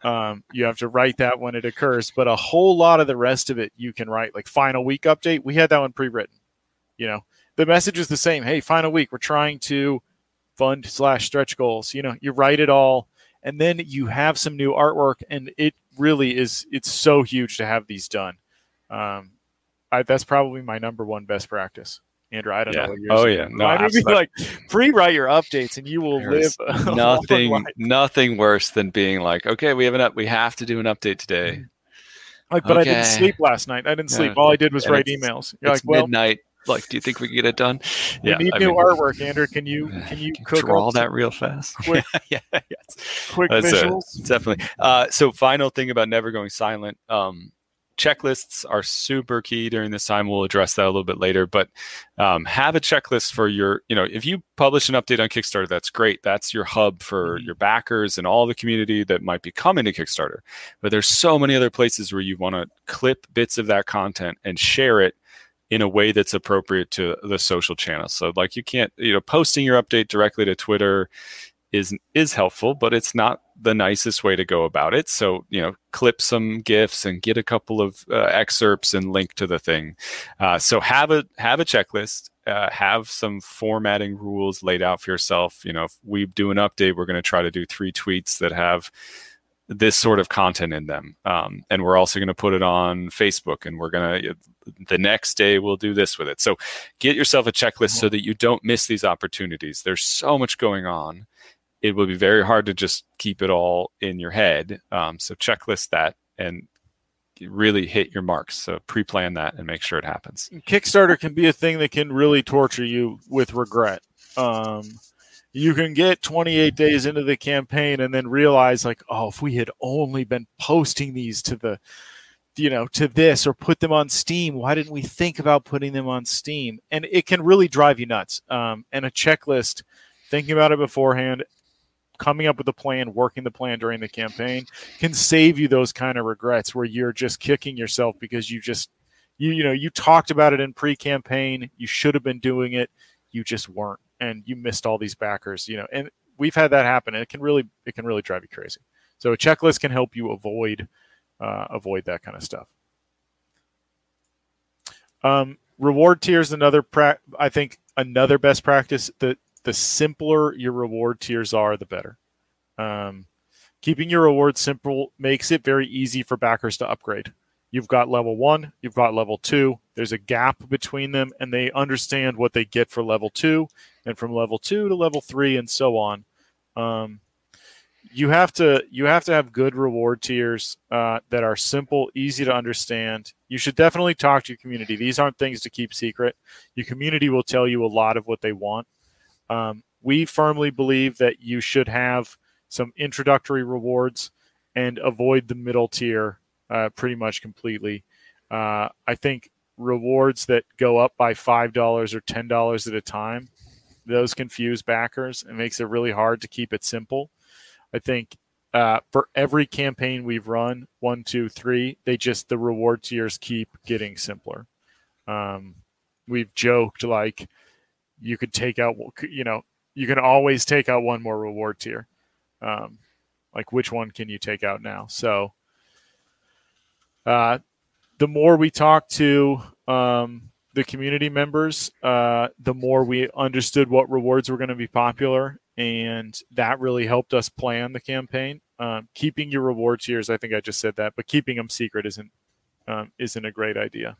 Um, you have to write that when it occurs, but a whole lot of the rest of it you can write. Like final week update, we had that one pre-written. You know, the message is the same. Hey, final week, we're trying to fund slash stretch goals. You know, you write it all and then you have some new artwork and it really is it's so huge to have these done um, I, that's probably my number one best practice andrew i don't yeah. know oh yeah no I mean, like pre-write your updates and you will There's live nothing nothing worse than being like okay we have an up we have to do an update today like but okay. i didn't sleep last night i didn't sleep all i did was write emails You're it's like well, midnight Like, do you think we can get it done? Yeah, we need I new mean, artwork, Andrew. Can you can you can draw that real fast? Quick, yeah, yes. quick That's visuals. A, definitely. Uh, so, final thing about never going silent. Um, checklists are super key during this time. We'll address that a little bit later, but um, have a checklist for your, you know, if you publish an update on Kickstarter, that's great. That's your hub for mm-hmm. your backers and all the community that might be coming to Kickstarter. But there's so many other places where you want to clip bits of that content and share it in a way that's appropriate to the social channels. So like you can't, you know, posting your update directly to Twitter is is helpful, but it's not the nicest way to go about it. So you know, clip some gifs and get a couple of uh, excerpts and link to the thing. Uh, so have a have a checklist. Uh, have some formatting rules laid out for yourself. You know, if we do an update, we're going to try to do three tweets that have this sort of content in them. Um, and we're also going to put it on Facebook and we're going to, the next day we'll do this with it. So get yourself a checklist so that you don't miss these opportunities. There's so much going on it will be very hard to just keep it all in your head. Um, so checklist that and really hit your marks. So pre-plan that and make sure it happens. Kickstarter can be a thing that can really torture you with regret. Um, you can get 28 days into the campaign and then realize like, oh, if we had only been posting these to the you know to this or put them on steam why didn't we think about putting them on steam and it can really drive you nuts um, and a checklist thinking about it beforehand coming up with a plan, working the plan during the campaign can save you those kind of regrets where you're just kicking yourself because you just you you know you talked about it in pre-campaign, you should have been doing it, you just weren't, and you missed all these backers. You know, and we've had that happen, and it can really it can really drive you crazy. So a checklist can help you avoid uh, avoid that kind of stuff. Um, reward tiers another pra- I think another best practice that the simpler your reward tiers are, the better. Um, keeping your rewards simple makes it very easy for backers to upgrade. You've got level one, you've got level two. There's a gap between them, and they understand what they get for level two, and from level two to level three, and so on. Um, you have to you have to have good reward tiers uh, that are simple, easy to understand. You should definitely talk to your community. These aren't things to keep secret. Your community will tell you a lot of what they want. Um, we firmly believe that you should have some introductory rewards and avoid the middle tier uh, pretty much completely. Uh, I think rewards that go up by five dollars or ten dollars at a time, those confuse backers and makes it really hard to keep it simple. I think uh, for every campaign we've run, one, two, three, they just the reward tiers keep getting simpler. Um, we've joked like you could take out, you know, you can always take out one more reward tier. Um, like which one can you take out now? So, uh, the more we talk to um, the community members, uh, the more we understood what rewards were going to be popular, and that really helped us plan the campaign. Um, keeping your reward tiers, I think I just said that, but keeping them secret isn't um, isn't a great idea.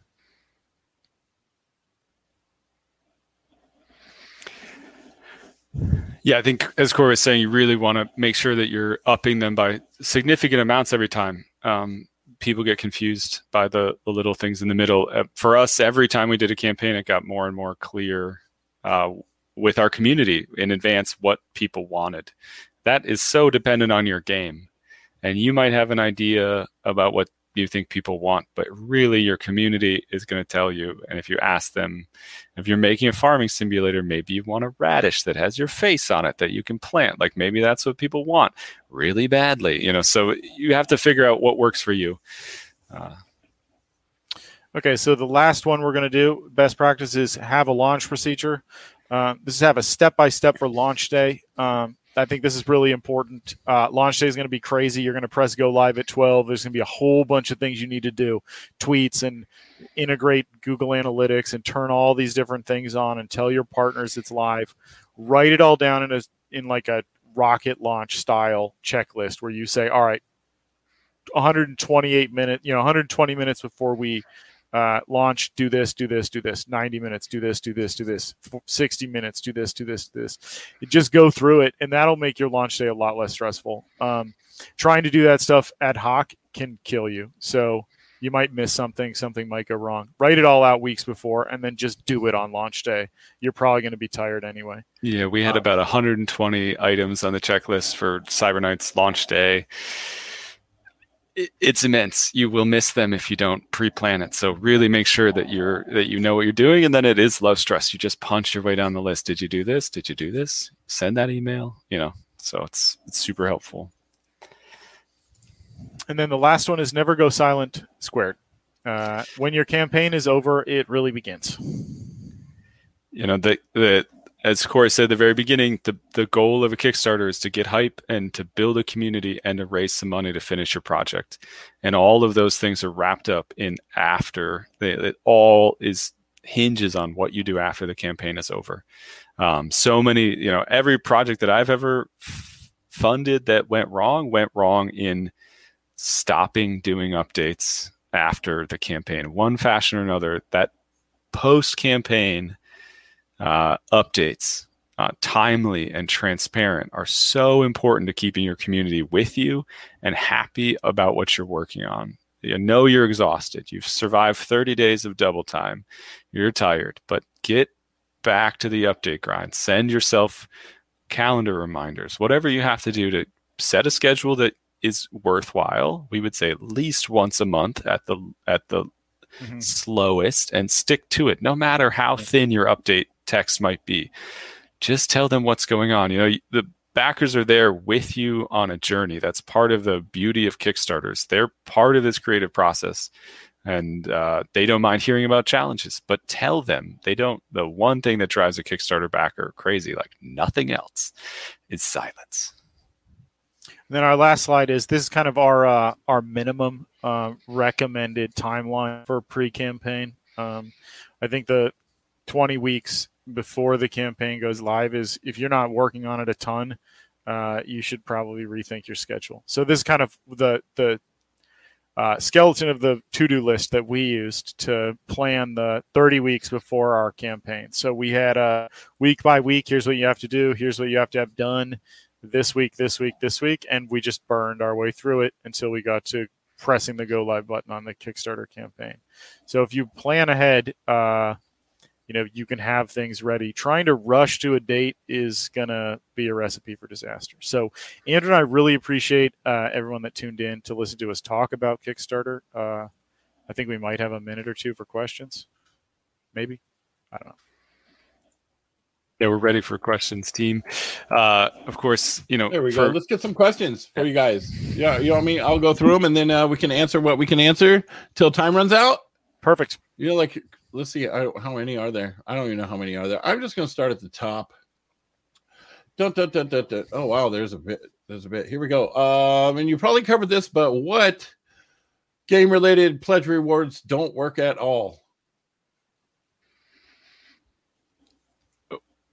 Yeah, I think as Cory was saying, you really want to make sure that you're upping them by significant amounts every time. Um, people get confused by the, the, little things in the middle. Uh, for us, every time we did a campaign, it got more and more clear uh, with our community in advance what people wanted. That is so dependent on your game. And you might have an idea about what you think people want, but really your community is going to tell you. And if you ask them, if you're making a farming simulator, maybe you want a radish that has your face on it that you can plant. Like maybe that's what people want really badly, you know. So you have to figure out what works for you. Uh, okay, so the last one we're going to do best practice is have a launch procedure. Uh, this is have a step by step for launch day. Um, I think this is really important. Uh, launch day is going to be crazy. You're going to press go live at 12. There's going to be a whole bunch of things you need to do tweets and integrate Google Analytics and turn all these different things on and tell your partners it's live. Write it all down in a in like a rocket launch style checklist where you say, all right, 128 minutes, you know, 120 minutes before we uh, launch, do this, do this, do this, 90 minutes, do this, do this, do this, 60 minutes, do this, do this, do this. You just go through it, and that'll make your launch day a lot less stressful. Um, trying to do that stuff ad hoc can kill you. So you might miss something, something might go wrong. Write it all out weeks before, and then just do it on launch day. You're probably going to be tired anyway. Yeah, we had uh, about 120 items on the checklist for Cyber Knights launch day it's immense. You will miss them if you don't pre-plan it. So really make sure that you're that you know what you're doing, and then it is low stress. You just punch your way down the list. Did you do this? Did you do this? Send that email. You know, so it's it's super helpful. And then the last one is never go silent squared. Uh, when your campaign is over, it really begins. You know the the as Cory said at the very beginning, the, the goal of a Kickstarter is to get hype and to build a community and to raise some money to finish your project. And all of those things are wrapped up in after. They, it all is hinges on what you do after the campaign is over. Um, so many, you know, every project that I've ever f- funded that went wrong went wrong in stopping doing updates after the campaign, one fashion or another. That post campaign uh, updates, uh, timely and transparent, are so important to keeping your community with you and happy about what you're working on. You know you're exhausted. You've survived 30 days of double time. You're tired, but get back to the update grind. Send yourself calendar reminders, whatever you have to do to set a schedule that is worthwhile. We would say at least once a month at the at the mm-hmm. slowest and stick to it no matter how thin your update text might be. Just tell them what's going on. You know, the backers are there with you on a journey. That's part of the beauty of Kickstarters. They're part of this creative process and uh, they don't mind hearing about challenges, but tell them they don't. The one thing that drives a Kickstarter backer crazy, like nothing else, is silence. And then our last slide is this is kind of our uh, our minimum uh, recommended timeline for pre-campaign. Um, I think the 20 weeks before the campaign goes live is if you're not working on it a ton, uh, you should probably rethink your schedule. So this is kind of the the uh, skeleton of the to-do list that we used to plan the 30 weeks before our campaign. So we had a week by week. Here's what you have to do. Here's what you have to have done this week, this week, this week, and we just burned our way through it until we got to pressing the go live button on the Kickstarter campaign. So if you plan ahead. Uh, you know you can have things ready trying to rush to a date is going to be a recipe for disaster so andrew and i really appreciate uh, everyone that tuned in to listen to us talk about kickstarter uh, i think we might have a minute or two for questions maybe i don't know yeah, we're ready for questions, team. Uh, of course, you know. There we for... go. Let's get some questions for you guys. Yeah, you know what I mean. I'll go through them, and then uh, we can answer what we can answer till time runs out. Perfect. You know, like let's see how many are there. I don't even know how many are there. I'm just going to start at the top. Dun, dun, dun, dun, dun. Oh wow, there's a bit. There's a bit. Here we go. Um, and you probably covered this, but what game-related pledge rewards don't work at all?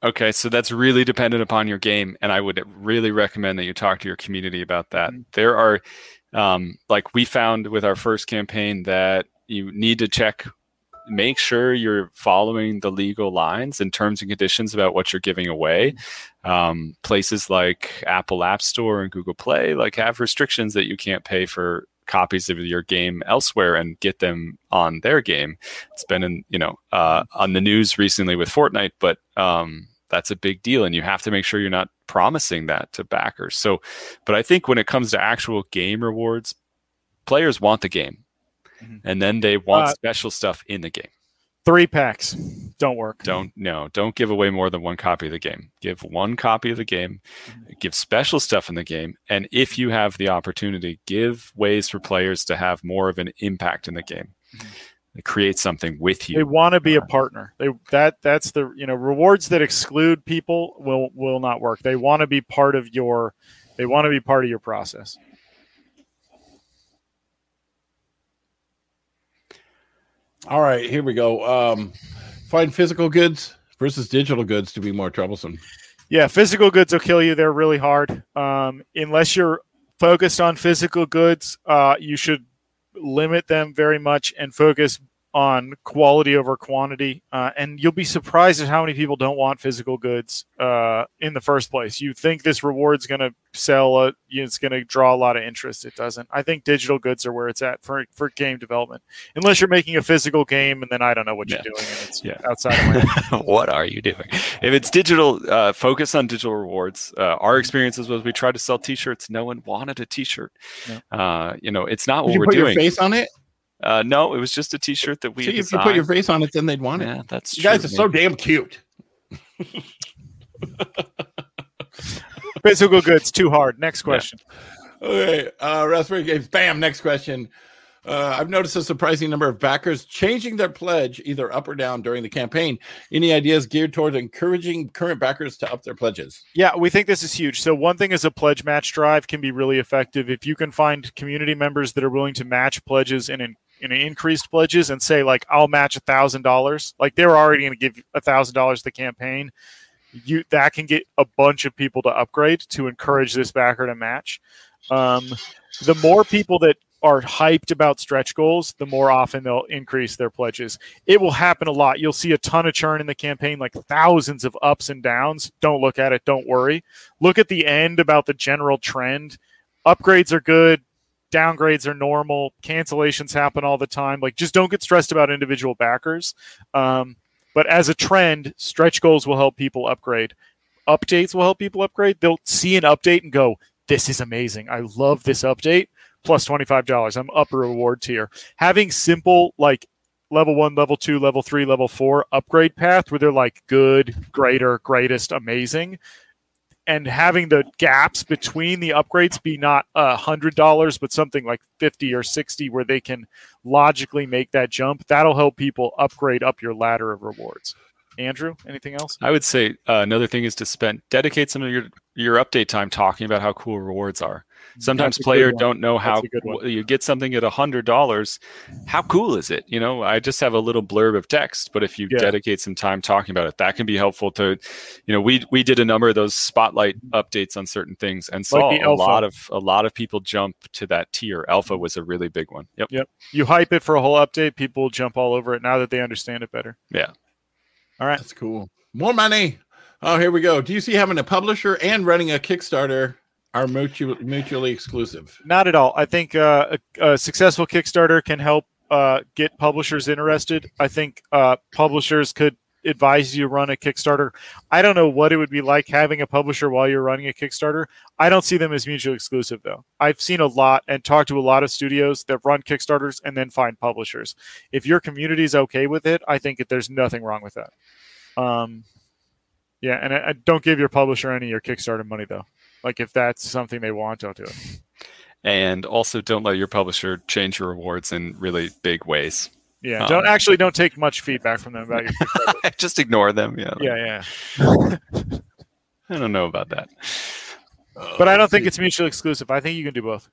Okay, so that's really dependent upon your game, and I would really recommend that you talk to your community about that. Mm-hmm. There are, um, like we found with our first campaign, that you need to check make sure you're following the legal lines and terms and conditions about what you're giving away. Um, places like Apple App Store and Google Play like have restrictions that you can't pay for copies of your game elsewhere and get them on their game. It's been in you know uh, on the news recently with Fortnite, but um, that's a big deal, and you have to make sure you're not promising that to backers. So, but I think when it comes to actual game rewards, players want the game mm-hmm. and then they want uh, special stuff in the game. Three packs don't work. Don't no, don't give away more than one copy of the game. Give one copy of the game. Mm-hmm. Give special stuff in the game, and if you have the opportunity, give ways for players to have more of an impact in the game. Mm-hmm create something with you. They want to be a partner. They that that's the you know rewards that exclude people will will not work. They want to be part of your they want to be part of your process. All right, here we go. Um, find physical goods versus digital goods to be more troublesome. Yeah, physical goods will kill you. They're really hard. Um, unless you're focused on physical goods, uh, you should limit them very much and focus on quality over quantity, uh, and you'll be surprised at how many people don't want physical goods uh, in the first place. You think this reward's going to sell, a, it's going to draw a lot of interest. It doesn't. I think digital goods are where it's at for for game development, unless you're making a physical game, and then I don't know what yeah. you're doing. And it's yeah. outside of my what are you doing? If it's digital, uh, focus on digital rewards. Uh, our experiences was we tried to sell T-shirts. No one wanted a T-shirt. Uh, you know, it's not Did what we're doing. face on it. Uh, no, it was just a T-shirt that we. See, if you put your face on it, then they'd want it. Yeah, that's you true, guys are so damn cute. Physical goods too hard. Next question. Yeah. Okay, uh, Raspberry Games. Bam. Next question. Uh, I've noticed a surprising number of backers changing their pledge either up or down during the campaign. Any ideas geared towards encouraging current backers to up their pledges? Yeah, we think this is huge. So, one thing is a pledge match drive can be really effective if you can find community members that are willing to match pledges and in increased pledges and say like I'll match a thousand dollars. Like they're already going to give a thousand dollars to the campaign. You that can get a bunch of people to upgrade to encourage this backer to match. Um, the more people that are hyped about stretch goals, the more often they'll increase their pledges. It will happen a lot. You'll see a ton of churn in the campaign, like thousands of ups and downs. Don't look at it. Don't worry. Look at the end about the general trend. Upgrades are good downgrades are normal cancellations happen all the time like just don't get stressed about individual backers. Um, but as a trend stretch goals will help people upgrade. Updates will help people upgrade. They'll see an update and go this is amazing. I love this update plus $25 i'm up a reward tier. Having simple like level one level two level three level four upgrade path where they're like good greater greatest amazing and having the gaps between the upgrades be not a hundred dollars but something like 50 or 60 where they can logically make that jump that'll help people upgrade up your ladder of rewards. Andrew anything else? I would say uh, another thing is to spend dedicate some of your your update time talking about how cool rewards are sometimes players don't know how you get something at a hundred dollars how cool is it? You know i just have a little blurb of text but if you yeah. dedicate some time talking about it that can be helpful to you know we we did a number of those spotlight updates on certain things and saw like a lot of a lot of people jump to that tier. Alpha was a really big one. Yep. Yep. You hype it for a whole update people jump all over it now that they understand it better. Yeah. All right. That's cool. More money. Oh here we go. Do you see having a publisher and running a kickstarter are mutually, mutually exclusive. Not at all. I think uh, a, a, successful Kickstarter can help uh, get publishers interested. I think uh, publishers could advise you to run a Kickstarter. I don't know what it would be like having a publisher while you're running a Kickstarter. I don't see them as mutually exclusive though. I've seen a lot and talked to a lot of studios that run Kickstarters and then find publishers. If your community is okay with it, I think that there's nothing wrong with that. Um, yeah, and I, I don't give your publisher any of your Kickstarter money though. Like if that's something they want, don't do it. And also, don't let your publisher change your rewards in really big ways. Yeah, um, don't actually don't take much feedback from them about your. just ignore them. Yeah. Yeah, yeah. I don't know about that. But I don't think it's mutually exclusive. I think you can do both.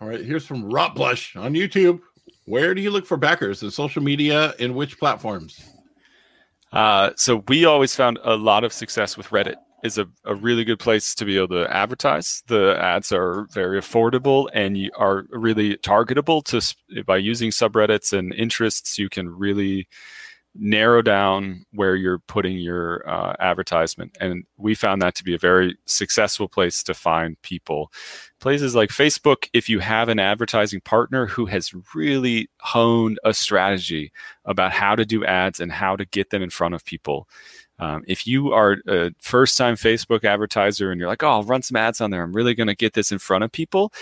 All right, here's from Rot Blush on YouTube. Where do you look for backers in social media? In which platforms? Uh, so we always found a lot of success with Reddit is a, a really good place to be able to advertise. The ads are very affordable and you are really targetable to by using subreddits and interests. You can really narrow down where you're putting your uh, advertisement, and we found that to be a very successful place to find people. Places like Facebook, if you have an advertising partner who has really honed a strategy about how to do ads and how to get them in front of people um, if you are a first time Facebook advertiser and you're like, oh, I'll run some ads on there, I'm really going to get this in front of people.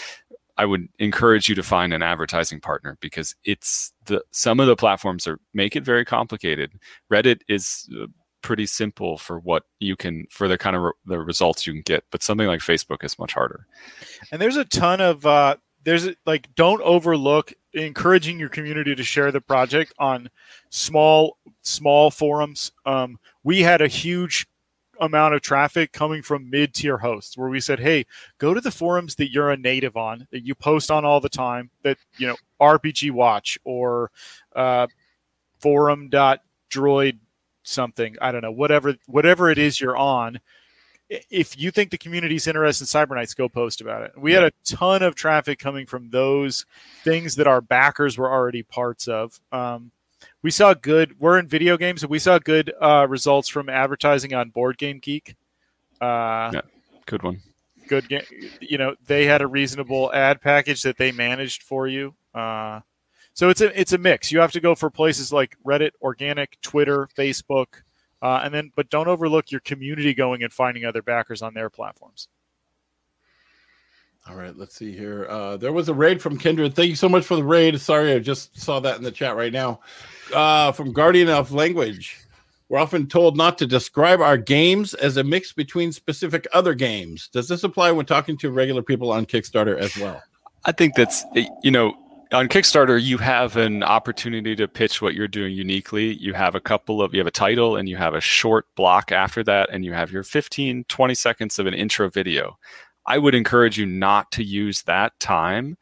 I would encourage you to find an advertising partner because it's the some of the platforms are make it very complicated. Reddit is uh, pretty simple for what you can for the kind of re- the results you can get, but something like Facebook is much harder. And there's a ton of uh, there's like don't overlook encouraging your community to share the project on small small forums. Um, we had a huge amount of traffic coming from mid-tier hosts where we said hey go to the forums that you're a native on that you post on all the time that you know rpg watch or uh, forum.droid something i don't know whatever whatever it is you're on if you think the community's interested in Cyber Knights, go post about it. We had a ton of traffic coming from those things that our backers were already parts of. Um, we saw good. We're in video games, and we saw good uh, results from advertising on Board Game Geek. Uh, yeah, good one. Good game. You know, they had a reasonable ad package that they managed for you. Uh, so it's a it's a mix. You have to go for places like Reddit, organic, Twitter, Facebook, uh, and then but don't overlook your community going and finding other backers on their platforms. All right, let's see here. Uh, there was a raid from Kindred. Thank you so much for the raid. Sorry, I just saw that in the chat right now. Uh, from Guardian of Language. We're often told not to describe our games as a mix between specific other games. Does this apply when talking to regular people on Kickstarter as well? I think that's, you know, on Kickstarter, you have an opportunity to pitch what you're doing uniquely. You have a couple of, you have a title and you have a short block after that, and you have your 15, 20 seconds of an intro video. I would encourage you not to use that time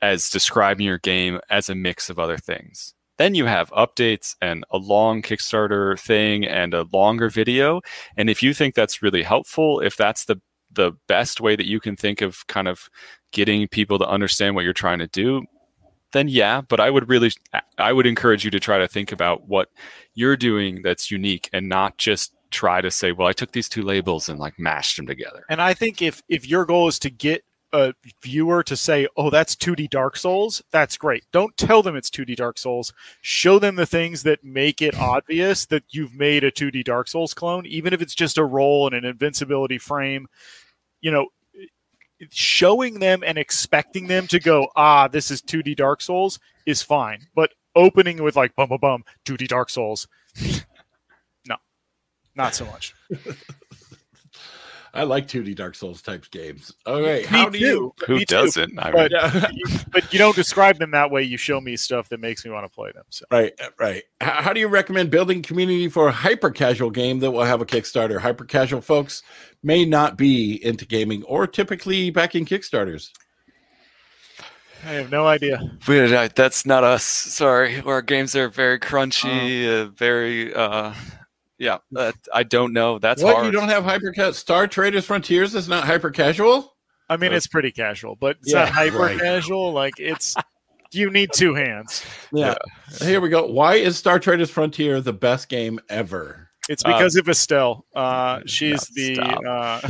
as describing your game as a mix of other things. Then you have updates and a long Kickstarter thing and a longer video. And if you think that's really helpful, if that's the the best way that you can think of kind of getting people to understand what you're trying to do, then yeah, but I would really I would encourage you to try to think about what you're doing that's unique and not just try to say, well, I took these two labels and like mashed them together. And I think if if your goal is to get a viewer to say, "Oh, that's 2D Dark Souls," that's great. Don't tell them it's 2D Dark Souls. Show them the things that make it obvious that you've made a 2D Dark Souls clone, even if it's just a roll and an invincibility frame. You know, showing them and expecting them to go, "Ah, this is 2D Dark Souls," is fine. But opening with like bum bum bum 2D Dark Souls, not so much. I like 2D Dark Souls types games. Okay, how do you? Who Me doesn't? I But, mean, you, but you don't describe them that way. You show me stuff that makes me want to play them. So Right, right. How, how do you recommend building community for a hyper casual game that will have a Kickstarter? Hyper casual folks may not be into gaming or typically backing Kickstarters. I have no idea. we- uh, that's not us. Sorry, our games are very crunchy, uh, very. uh yeah, that, I don't know. That's what hard. you don't have hyper Star Traders Frontiers is not hyper casual. I mean, Uh, it's pretty casual, but it's Yeah, not hyper right. casual. Like it's you need two hands. Yeah. Here we go. Why is Star Traders Frontier the best game ever? It's Uh, because of Estelle. Uh, she's the. Uh,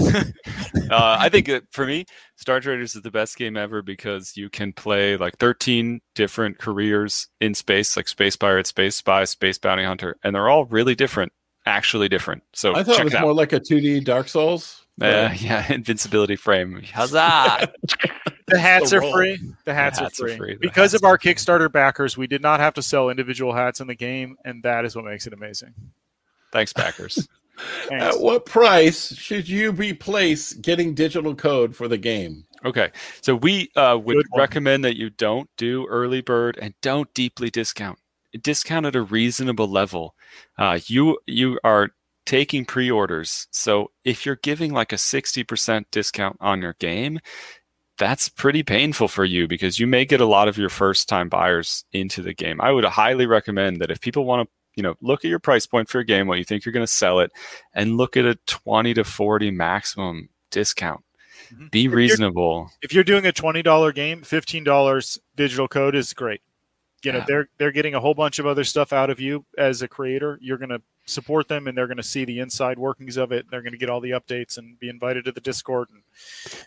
uh, I think it, for me, Star Traders is the best game ever because you can play like 13 different careers in space, like Space Pirate, Space Spy, Space Bounty Hunter, and they're all really different, actually different. So I thought it was out. more like a 2D Dark Souls. Uh, yeah, invincibility frame. Huzzah! the hats The are free. The hats, hats are, are free. free. Because of our are free. Kickstarter backers, we did not have to sell individual hats in the game, and that is what makes it amazing. Thanks, backers. Thanks. At what price should you be placed getting digital code for the game? Okay, so we uh, would recommend that you don't do early bird and don't deeply discount. Discount at a reasonable level. Uh, you you are taking pre-orders, so if you're giving like a sixty percent discount on your game, that's pretty painful for you because you may get a lot of your first-time buyers into the game. I would highly recommend that if people want to, you know, look at your price point for your game, what you think you're going to sell it, and look at a twenty to forty maximum discount. Mhm. Be you're- reasonable. if you're doing a twenty dollar game, fifteen dollars digital code is great. You know, Yeah. they're they're getting a whole bunch of other stuff out of you as a creator. You're gonna support them and they're gonna see the inside workings of it. They're gonna get all the updates and be invited to the Discord. And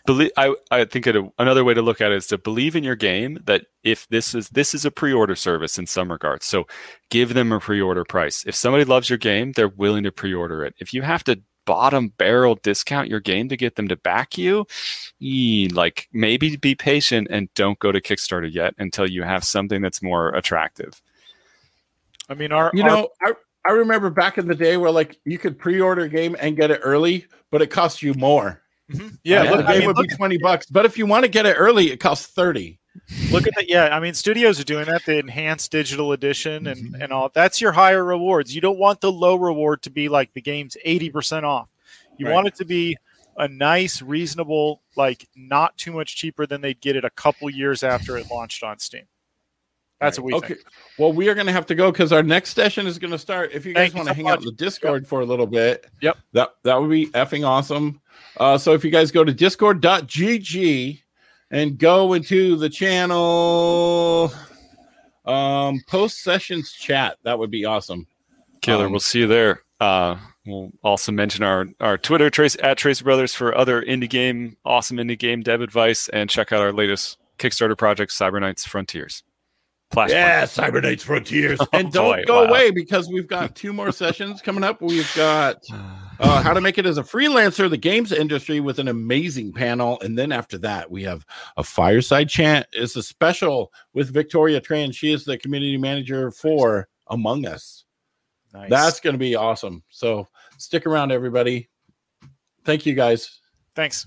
believe I, I think it, another way to look at it is to believe in your game that if this is this is a pre-order service in some regards so give them a pre-order price if somebody loves your game they're willing to pre-order it if you have to bottom barrel discount your game to get them to back you ee, like maybe be patient and don't go to kickstarter yet until you have something that's more attractive I mean our You our- know, I, I remember back in the day where like you could pre-order a game and get it early, but it costs you more. Mhm. yeah, Like, look, the I game mean, would look, be 20 bucks. But if you want to get it early, it costs 30. Look at that. Yeah, I mean studios are doing that. The enhanced digital edition and, Mhm. and all that's your higher rewards. You don't want the low reward to be like the game's 80% off. You Right. want it to be a nice, reasonable, like not too much cheaper than they'd get it a couple years after it launched on Steam. That's what we okay. think. Well, we are going to have to go because our next session is going to start. If you guys want to so hang out in the Discord for a little bit, Yep. that that would be effing awesome. Uh, so if you guys go to discord.gg and go into the channel um post sessions chat, that would be awesome. Killer, Um, we'll see you there. Uh, we'll also mention our our Twitter Trese at Trese Brothers for other indie game, awesome indie game dev advice, and check out our latest Kickstarter project, Cyber Knights Frontiers. Flashpoint. Yeah, Cyber Knights Frontiers. and Oh, don't boy, go wow. away because we've got two more sessions coming up. We've got uh, how to make it as a freelancer, the games industry with an amazing panel. And then after that, we have a fireside chant. It's a special with Victoria Tran. She is the community manager for Among Us. Nice. That's going to be awesome. So stick around, everybody. Thank you, guys. Thanks.